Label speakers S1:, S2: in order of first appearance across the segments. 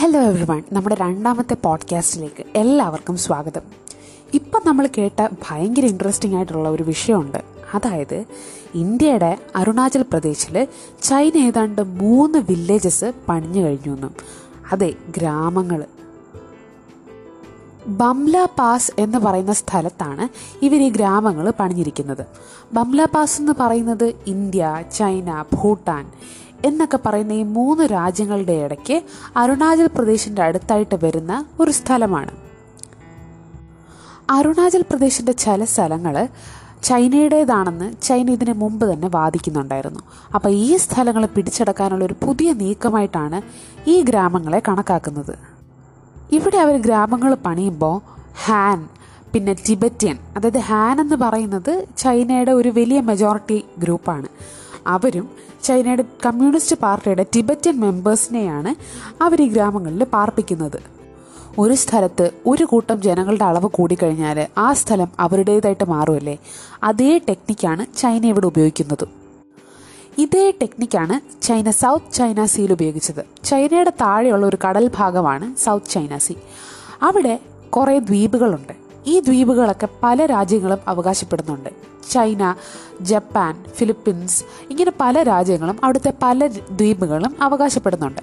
S1: Hello everyone നമ്മുടെ രണ്ടാമത്തെ പോഡ്കാസ്റ്റിലേക്ക് എല്ലാവർക്കും സ്വാഗതം. ഇപ്പം നമ്മൾ കേട്ട ഭയങ്കര ഇൻട്രസ്റ്റിംഗ് ആയിട്ടുള്ള ഒരു വിഷയമുണ്ട്. അതായത് ഇന്ത്യയുടെ അരുണാചൽ പ്രദേശിൽ ചൈന ഏതാണ്ട് മൂന്ന് വില്ലേജസ് പണിഞ്ഞു കഴിഞ്ഞു എന്നും. അതെ ഗ്രാമങ്ങൾ. ബംല പാസ് എന്ന് പറയുന്ന സ്ഥലത്താണ് ഇവർ ഈ ഗ്രാമങ്ങൾ പണിഞ്ഞിരിക്കുന്നത്. ബംല പാസ് എന്ന് പറയുന്നത് ഇന്ത്യ ചൈന ഭൂട്ടാൻ എന്നൊക്കെ പറയുന്ന ഈ മൂന്ന് രാജ്യങ്ങളുടെ ഇടയ്ക്ക് അരുണാചൽ പ്രദേശിന്റെ അടുത്തായിട്ട് വരുന്ന ഒരു സ്ഥലമാണ്. അരുണാചൽ പ്രദേശിന്റെ ചില സ്ഥലങ്ങൾ ചൈനയുടേതാണെന്ന് ചൈന ഇതിനു മുമ്പ് തന്നെ വാദിക്കുന്നുണ്ടായിരുന്നു. അപ്പോൾ ഈ സ്ഥലങ്ങൾ പിടിച്ചെടുക്കാനുള്ള ഒരു പുതിയ നീക്കമായിട്ടാണ് ഈ ഗ്രാമങ്ങളെ കണക്കാക്കുന്നത്. ഇവിടെ അവർ ഗ്രാമങ്ങൾ പണിയുമ്പോൾ ഹാൻ പിന്നെ ടിബറ്റിയൻ അതായത് ഹാൻ എന്ന് പറയുന്നത് ചൈനയുടെ ഒരു വലിയ മെജോറിറ്റി ഗ്രൂപ്പാണ് അവരും ചൈനയുടെ കമ്മ്യൂണിസ്റ്റ് പാർട്ടിയുടെ ടിബറ്റൻ മെമ്പേഴ്സിനെയാണ് അവർ ഈ ഗ്രാമങ്ങളിൽ പാർപ്പിക്കുന്നത്. ഒരു സ്ഥലത്ത് ഒരു കൂട്ടം ജനങ്ങളുടെ അളവ് കൂടിക്കഴിഞ്ഞാൽ ആ സ്ഥലം അവരുടേതായിട്ട് മാറുമല്ലേ? അതേ ടെക്നിക്കാണ് ചൈന ഇവിടെ ഉപയോഗിക്കുന്നത്. ഇതേ ടെക്നിക്കാണ് ചൈന സൗത്ത് ചൈന സീയിൽ ഉപയോഗിച്ചത്. ചൈനയുടെ താഴെയുള്ള ഒരു കടൽ ഭാഗമാണ് സൗത്ത് ചൈന സീ അവിടെ കുറേ ദ്വീപുകളുണ്ട്. ഈ ദ്വീപുകളൊക്കെ പല രാജ്യങ്ങളും അവകാശപ്പെടുന്നുണ്ട്. ചൈന ജപ്പാൻ ഫിലിപ്പീൻസ് ഇങ്ങനെ പല രാജ്യങ്ങളും അവിടുത്തെ പല ദ്വീപുകളും അവകാശപ്പെടുന്നുണ്ട്.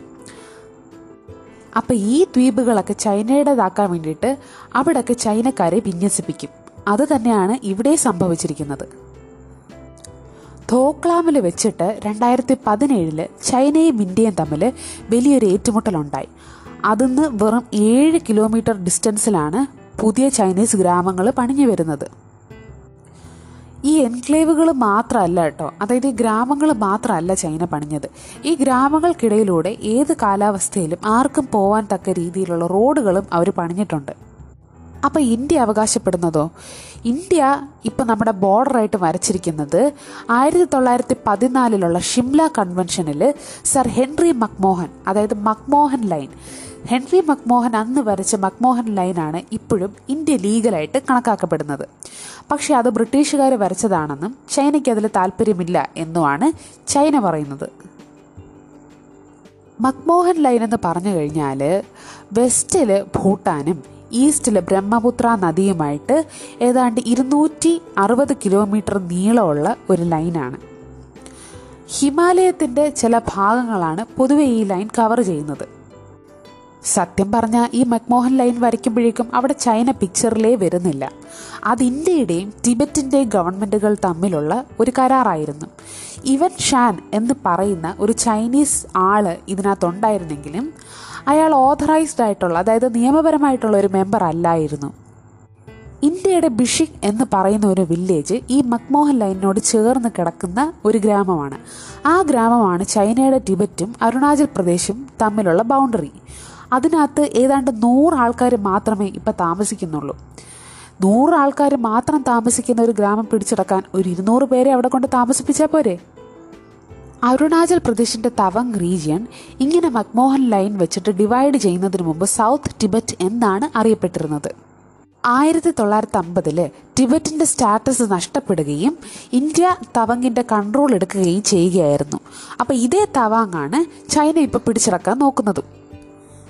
S1: അപ്പോൾ ഈ ദ്വീപുകളൊക്കെ ചൈനയുടേതാക്കാൻ വേണ്ടിയിട്ട് അവിടൊക്കെ ചൈനക്കാരെ വിന്യസിപ്പിക്കും. അത് തന്നെയാണ് ഇവിടെ സംഭവിച്ചിരിക്കുന്നത്. ധോക്ലാമിൽ വെച്ചിട്ട് രണ്ടായിരത്തി പതിനേഴിൽ ചൈനയും ഇന്ത്യയും തമ്മിൽ വലിയൊരു ഏറ്റുമുട്ടലുണ്ടായി. അതിന്ന് വെറും ഏഴ് കിലോമീറ്റർ ഡിസ്റ്റൻസിലാണ് പുതിയ ചൈനീസ് ഗ്രാമങ്ങൾ പണിഞ്ഞു വരുന്നത്. ഈ എൻക്ലേവുകൾ മാത്രമല്ല കേട്ടോ. അതായത് ഈ ഗ്രാമങ്ങൾ മാത്രമല്ല ചൈന പണിഞ്ഞത്. ഈ ഗ്രാമങ്ങൾക്കിടയിലൂടെ ഏത് കാലാവസ്ഥയിലും ആർക്കും പോവാൻ തക്ക രീതിയിലുള്ള റോഡുകളും അവർ പണിഞ്ഞിട്ടുണ്ട്. അപ്പം ഇന്ത്യ അവകാശപ്പെടുന്നതോ? ഇന്ത്യ ഇപ്പം നമ്മുടെ ബോർഡറായിട്ട് വരച്ചിരിക്കുന്നത് ആയിരത്തി തൊള്ളായിരത്തി പതിനാലിലുള്ള ഷിംല കൺവെൻഷനിൽ സർ ഹെൻറി മക്മോഹൻ അതായത് മക്മോഹൻ ലൈൻ ഹെൻറി മക്മോഹൻ അന്ന് വരച്ച മക്മോഹൻ ലൈനാണ് ഇപ്പോഴും ഇന്ത്യ ലീഗലായിട്ട് കണക്കാക്കപ്പെടുന്നത്. പക്ഷേ അത് ബ്രിട്ടീഷുകാർ വരച്ചതാണെന്നും ചൈനയ്ക്ക് അതിൽ താല്പര്യമില്ല എന്നുമാണ് ചൈന പറയുന്നത്. മക്മോഹൻ ലൈൻ എന്ന് പറഞ്ഞു കഴിഞ്ഞാൽ വെസ്റ്റിൽ ഭൂട്ടാനും ഈസ്റ്റിൽ ബ്രഹ്മപുത്ര നദിയുമായിട്ട് ഏതാണ്ട് ഇരുന്നൂറ്റി അറുപത് കിലോമീറ്റർ നീളമുള്ള ഒരു ലൈനാണ്. ഹിമാലയത്തിന്റെ ചില ഭാഗങ്ങളാണ് പൊതുവെ ഈ ലൈൻ കവർ ചെയ്യുന്നത്. സത്യം പറഞ്ഞാൽ ഈ മക്മോഹൻ ലൈൻ വരയ്ക്കുമ്പോഴേക്കും അവിടെ ചൈന പിക്ചറിലേ വരുന്നില്ല. അത് ഇന്ത്യയുടെയും ടിബറ്റിന്റെയും ഗവൺമെന്റുകൾ തമ്മിലുള്ള ഒരു കരാറായിരുന്നു. ഇവൻ ഷാൻ എന്ന് പറയുന്ന ഒരു ചൈനീസ് ആൾ ഇതിനകത്തുണ്ടായിരുന്നെങ്കിലും അയാൾ ഓഥറൈസ്ഡ് ആയിട്ടുള്ള അതായത് നിയമപരമായിട്ടുള്ള ഒരു മെമ്പർ അല്ലായിരുന്നു. ഇന്ത്യയുടെ ബിഷിക് എന്ന് പറയുന്ന ഒരു വില്ലേജ് ഈ മക്മോഹൻ ലൈനിനോട് ചേർന്ന് കിടക്കുന്ന ഒരു ഗ്രാമമാണ്. ആ ഗ്രാമമാണ് ചൈനയുടെ ടിബറ്റും അരുണാചൽ പ്രദേശും തമ്മിലുള്ള ബൗണ്ടറി അതിനകത്ത് ഏതാണ്ട് നൂറ് ആൾക്കാർ മാത്രമേ ഇപ്പം താമസിക്കുന്നുള്ളൂ. നൂറ് ആൾക്കാർ മാത്രം താമസിക്കുന്ന ഒരു ഗ്രാമം പിടിച്ചെടുക്കാൻ ഒരു ഇരുന്നൂറ് പേരെ അവിടെ കൊണ്ട് താമസിപ്പിച്ചാൽ പോരെ? അരുണാചൽ പ്രദേശിന്റെ തവങ് റീജിയൻ ഇങ്ങനെ മക്മോഹൻ ലൈൻ വെച്ചിട്ട് ഡിവൈഡ് ചെയ്യുന്നതിന് മുമ്പ് സൗത്ത് ടിബറ്റ് എന്നാണ് അറിയപ്പെട്ടിരുന്നത്. ആയിരത്തി തൊള്ളായിരത്തി അമ്പതിൽ ടിബറ്റിന്റെ സ്റ്റാറ്റസ് നഷ്ടപ്പെടുകയും ഇന്ത്യ തവങ്ങിന്റെ കൺട്രോൾ എടുക്കുകയും ചെയ്യുകയായിരുന്നു. അപ്പോൾ ഇതേ തവാങ്ങാണ് ചൈന ഇപ്പോൾ പിടിച്ചിറക്കാൻ നോക്കുന്നതും.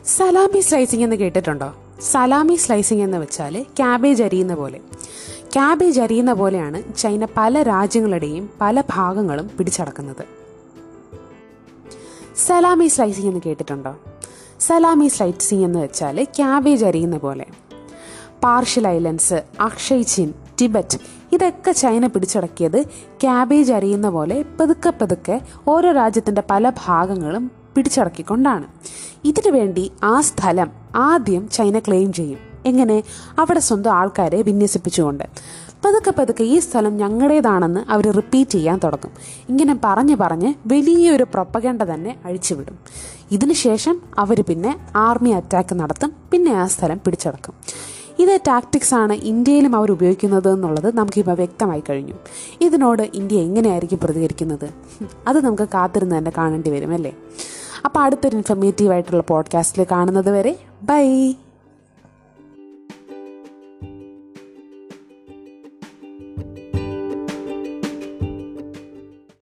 S1: സലാമി സ്ലൈസിംഗ് എന്ന് കേട്ടിട്ടുണ്ടോ? സലാമി സ്ലൈസിംഗ് എന്ന് വെച്ചാൽ ക്യാബേജ് അരിയുന്ന പോലെ. ക്യാബേജ് അരിയുന്ന പോലെയാണ് ചൈന പല രാജ്യങ്ങളുടെയും പല ഭാഗങ്ങളും പിടിച്ചടക്കുന്നത്. സലാമി സ്ലൈസിംഗ് എന്ന് കേട്ടിട്ടുണ്ടോ? സലാമി സ്ലൈസിംഗ് എന്ന് വെച്ചാൽ ക്യാബേജ് അരിയുന്ന പോലെ. Partial islands Aksai Chin Tibet ഇതൊക്കെ ചൈന പിടിച്ചടക്കിയത് ക്യാബേജ് അരിയുന്ന പോലെ പതുക്കെ പതുക്കെ ഓരോ രാജ്യത്തിന്റെ പല ഭാഗങ്ങളും പിടിച്ചടക്കിക്കൊണ്ടാണ്. ഇതിനു വേണ്ടി ആ സ്ഥലം ആദ്യം ചൈന ക്ലെയിം ചെയ്യും. എങ്ങനെ? അവിടെ സ്വന്തം ആൾക്കാരെ വിന്യസിപ്പിച്ചുകൊണ്ട്. പതുക്കെ പതുക്കെ ഈ സ്ഥലം ഞങ്ങളുടേതാണെന്ന് അവർ റിപ്പീറ്റ് ചെയ്യാൻ തുടങ്ങും. ഇങ്ങനെ പറഞ്ഞ് പറഞ്ഞ് വലിയൊരു പ്രൊപ്പഗണ്ട തന്നെ അഴിച്ചുവിടും. ഇതിനുശേഷം അവർ പിന്നെ ആർമി അറ്റാക്ക് നടത്തും. പിന്നെ ആ സ്ഥലം പിടിച്ചടക്കും. ഇതേ ടാക്ടിക്സ് ആണ് ഇന്ത്യയിലും അവർ ഉപയോഗിക്കുന്നത് എന്നുള്ളത് നമുക്കിപ്പോൾ വ്യക്തമായി കഴിഞ്ഞു. ഇതിനോട് ഇന്ത്യ എങ്ങനെയായിരിക്കും പ്രതികരിക്കുന്നത്? അത് നമുക്ക് കാത്തിരുന്ന് തന്നെ കാണേണ്ടി വരും അല്ലേ? അപ്പോൾ അടുത്തൊരു ഇൻഫർമേറ്റീവ് ആയിട്ടുള്ള പോഡ്കാസ്റ്റിൽ കാണുന്നത് വരെ ബൈ